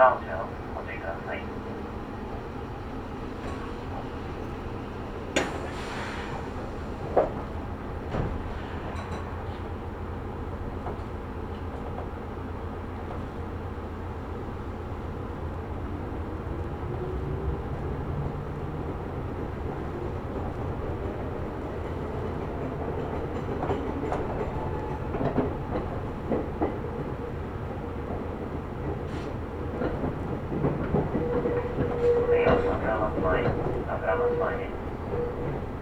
เก้าแถว flying, about flying.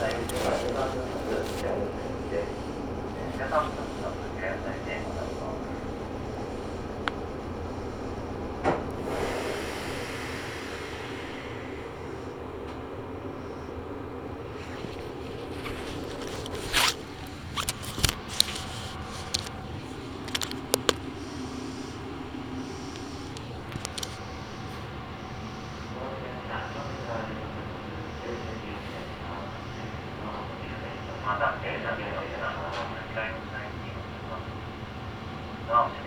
ก็ต้องต้องแก้ไขแก้ 啊。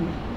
Mm-hmm.